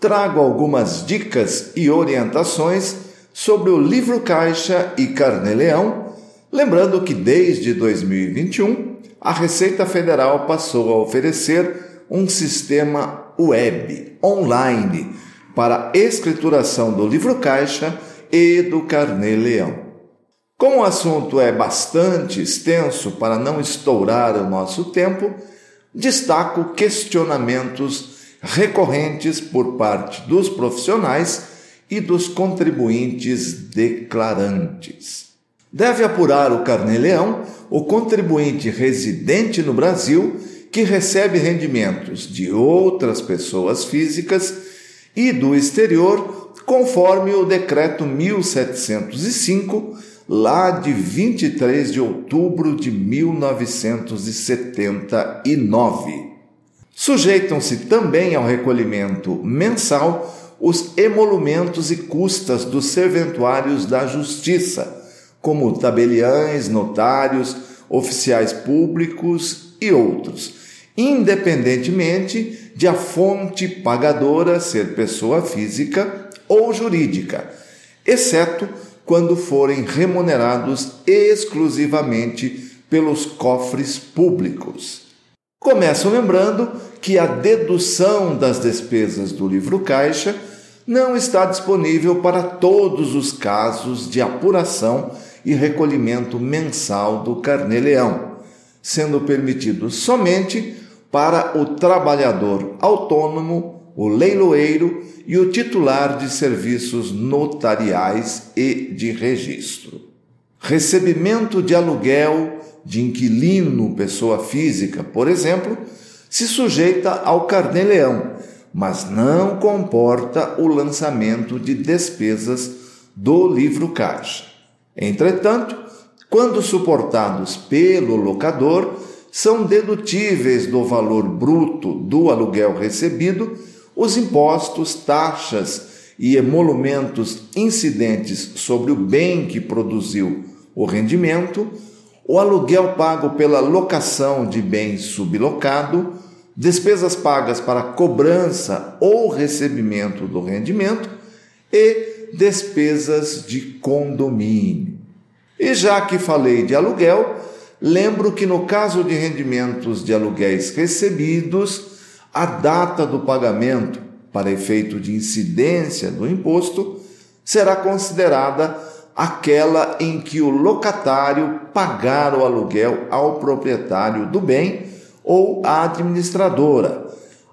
trago algumas dicas e orientações sobre o livro Caixa e Carnê-Leão, lembrando que desde 2021 a Receita Federal passou a oferecer um sistema web online para escrituração do livro Caixa e do Carnê-Leão. Como o assunto é bastante extenso para não estourar o nosso tempo, destaco questionamentos recorrentes por parte dos profissionais e dos contribuintes declarantes. Deve apurar o Carnê-Leão o contribuinte residente no Brasil que recebe rendimentos de outras pessoas físicas e do exterior, conforme o Decreto 1705, lá de 23 de outubro de 1979. Sujeitam-se também ao recolhimento mensal os emolumentos e custas dos serventuários da Justiça, como tabeliães, notários, oficiais públicos e outros, independentemente de a fonte pagadora ser pessoa física ou jurídica, exceto quando forem remunerados exclusivamente pelos cofres públicos. Começo lembrando que a dedução das despesas do livro caixa não está disponível para todos os casos de apuração e recolhimento mensal do carnê-leão, sendo permitido somente para o trabalhador autônomo, o leiloeiro e o titular de serviços notariais e de registro. Recebimento de aluguel de inquilino, pessoa física, por exemplo, se sujeita ao carnê-leão, mas não comporta o lançamento de despesas do livro caixa. Entretanto, quando suportados pelo locador, são dedutíveis do valor bruto do aluguel recebido os impostos, taxas e emolumentos incidentes sobre o bem que produziu o rendimento, o aluguel pago pela locação de bem sublocado, despesas pagas para cobrança ou recebimento do rendimento e despesas de condomínio. E já que falei de aluguel, lembro que no caso de rendimentos de aluguéis recebidos, a data do pagamento, para efeito de incidência do imposto, será considerada aquela em que o locatário pagar o aluguel ao proprietário do bem ou à administradora,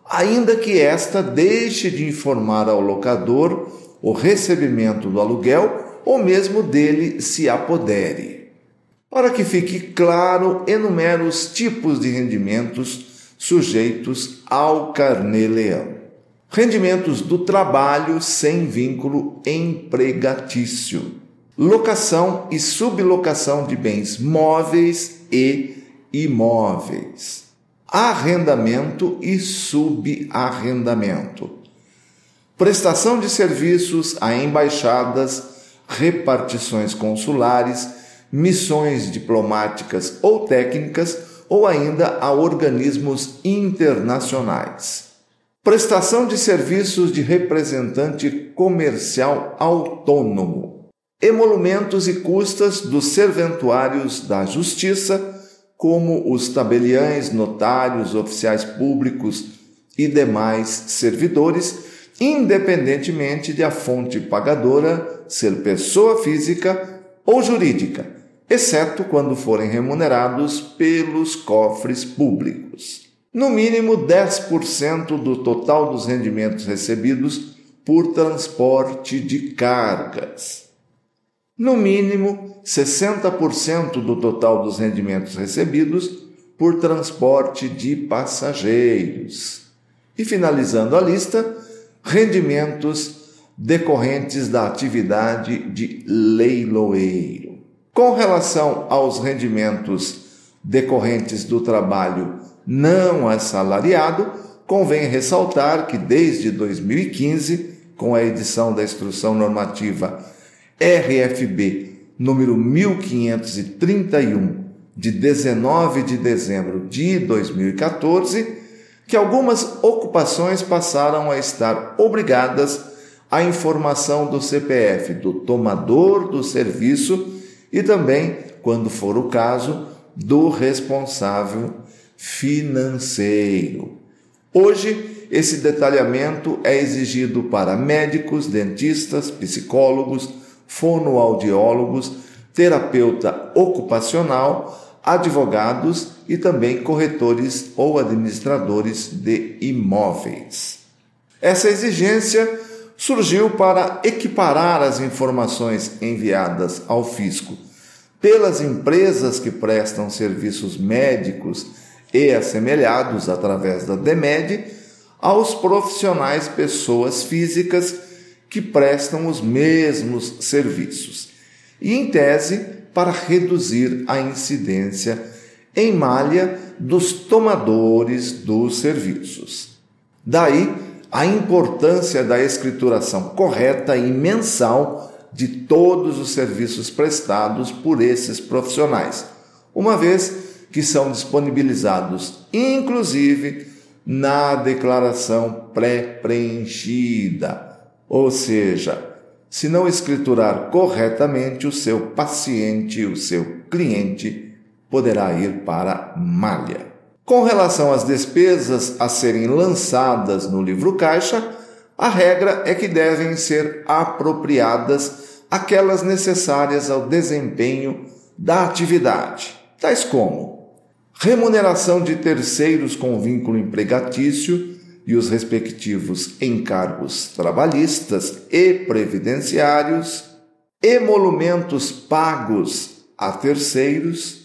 ainda que esta deixe de informar ao locador o recebimento do aluguel ou mesmo dele se apodere. Para que fique claro, enumero os tipos de rendimentos sujeitos ao carnê-leão. Rendimentos do trabalho sem vínculo empregatício. Locação e sublocação de bens móveis e imóveis. Arrendamento e subarrendamento. Prestação de serviços a embaixadas, repartições consulares, missões diplomáticas ou técnicas ou ainda a organismos internacionais. Prestação de serviços de representante comercial autônomo. Emolumentos e custas dos serventuários da Justiça, como os tabeliães, notários, oficiais públicos e demais servidores, independentemente de a fonte pagadora ser pessoa física ou jurídica exceto quando forem remunerados pelos cofres públicos. No mínimo 10% do total dos rendimentos recebidos por transporte de cargas. No mínimo 60% do total dos rendimentos recebidos por transporte de passageiros. E finalizando a lista, rendimentos decorrentes da atividade de leiloeiro. Com relação aos rendimentos decorrentes do trabalho não assalariado, convém ressaltar que desde 2015, com a edição da Instrução Normativa RFB número 1531 de 19 de dezembro de 2014, que algumas ocupações passaram a estar obrigadas à informação do CPF do tomador do serviço e também, quando for o caso, do responsável financeiro. Hoje, esse detalhamento é exigido para médicos, dentistas, psicólogos, fonoaudiólogos, terapeuta ocupacional, advogados e também corretores ou administradores de imóveis. Essa exigência surgiu para equiparar as informações enviadas ao fisco pelas empresas que prestam serviços médicos e assemelhados através da DEMED aos profissionais pessoas físicas que prestam os mesmos serviços. E, em tese, para reduzir a incidência em malha dos tomadores dos serviços. Daí a importância da escrituração correta e mensal de todos os serviços prestados por esses profissionais, uma vez que são disponibilizados, inclusive, na declaração pré-preenchida. Ou seja, se não escriturar corretamente, o seu paciente, o seu cliente, poderá ir para malha. Com relação às despesas a serem lançadas no livro caixa, a regra é que devem ser apropriadas aquelas necessárias ao desempenho da atividade, tais como remuneração de terceiros com vínculo empregatício e os respectivos encargos trabalhistas e previdenciários, emolumentos pagos a terceiros,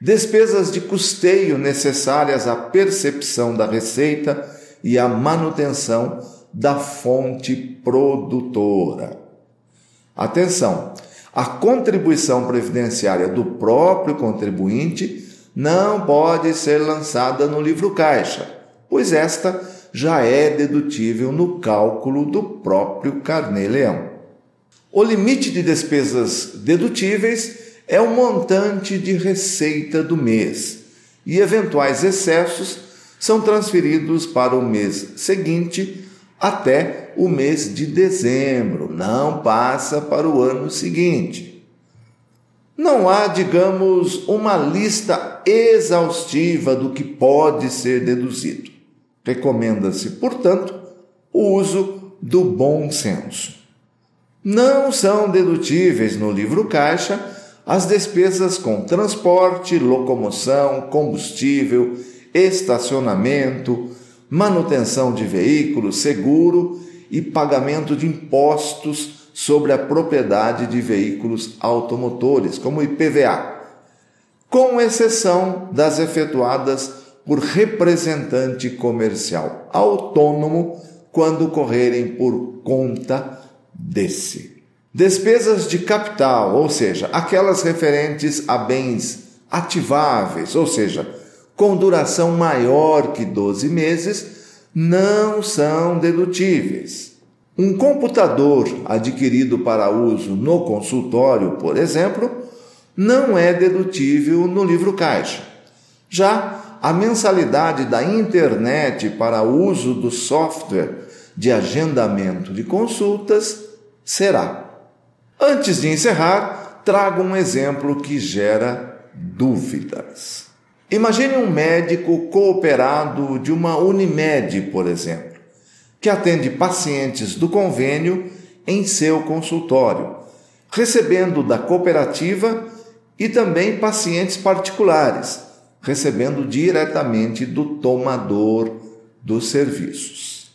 despesas de custeio necessárias à percepção da receita e à manutenção da fonte produtora. Atenção! A contribuição previdenciária do próprio contribuinte não pode ser lançada no livro caixa, pois esta já é dedutível no cálculo do próprio carnê-leão. O limite de despesas dedutíveis é o montante de receita do mês e eventuais excessos são transferidos para o mês seguinte até o mês de dezembro, não passa para o ano seguinte. Não há, digamos, uma lista exaustiva do que pode ser deduzido. Recomenda-se, portanto, o uso do bom senso. Não são dedutíveis no livro caixa as despesas com transporte, locomoção, combustível, estacionamento, manutenção de veículo, seguro e pagamento de impostos sobre a propriedade de veículos automotores, como IPVA, com exceção das efetuadas por representante comercial autônomo quando correrem por conta desse. Despesas de capital, ou seja, aquelas referentes a bens ativáveis, ou seja, com duração maior que 12 meses, não são dedutíveis. Um computador adquirido para uso no consultório, por exemplo, não é dedutível no livro caixa. Já a mensalidade da internet para uso do software de agendamento de consultas será. Antes de encerrar, trago um exemplo que gera dúvidas. Imagine um médico cooperado de uma Unimed, por exemplo que atende pacientes do convênio em seu consultório, recebendo da cooperativa e também pacientes particulares, recebendo diretamente do tomador dos serviços.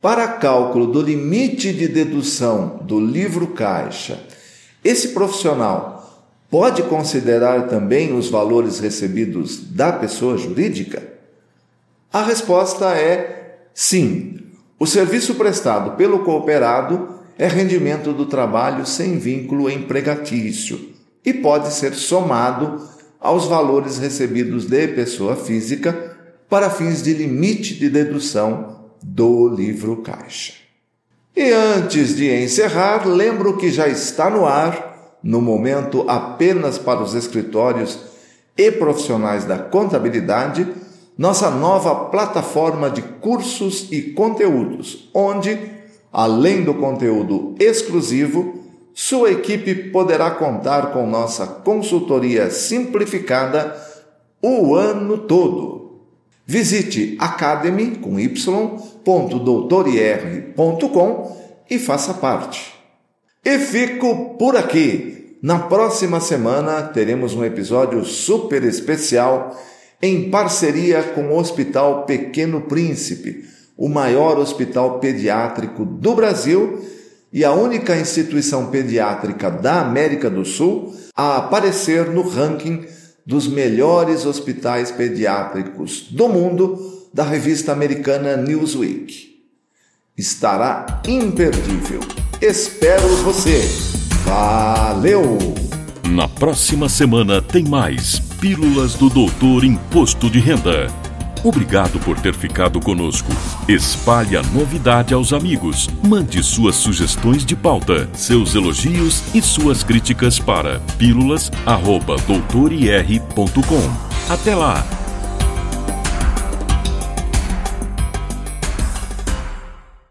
Para cálculo do limite de dedução do livro caixa, esse profissional pode considerar também os valores recebidos da pessoa jurídica? A resposta é sim. O serviço prestado pelo cooperado é rendimento do trabalho sem vínculo empregatício e pode ser somado aos valores recebidos de pessoa física para fins de limite de dedução do livro caixa. E antes de encerrar, lembro que já está no ar, no momento apenas para os escritórios e profissionais da contabilidade, nossa nova plataforma de cursos e conteúdos, onde, além do conteúdo exclusivo, sua equipe poderá contar com nossa consultoria simplificada o ano todo. Visite academy com e faça parte. E fico por aqui. Na próxima semana teremos um episódio super especial em parceria com o Hospital Pequeno Príncipe, o maior hospital pediátrico do Brasil e a única instituição pediátrica da América do Sul a aparecer no ranking dos melhores hospitais pediátricos do mundo da revista americana Newsweek. Estará imperdível. Espero você. Valeu! Na próxima semana tem mais Pílulas do Doutor Imposto de Renda. Obrigado por ter ficado conosco. Espalhe a novidade aos amigos. Mande suas sugestões de pauta, seus elogios e suas críticas para pílulas.doutorir.com. Até lá!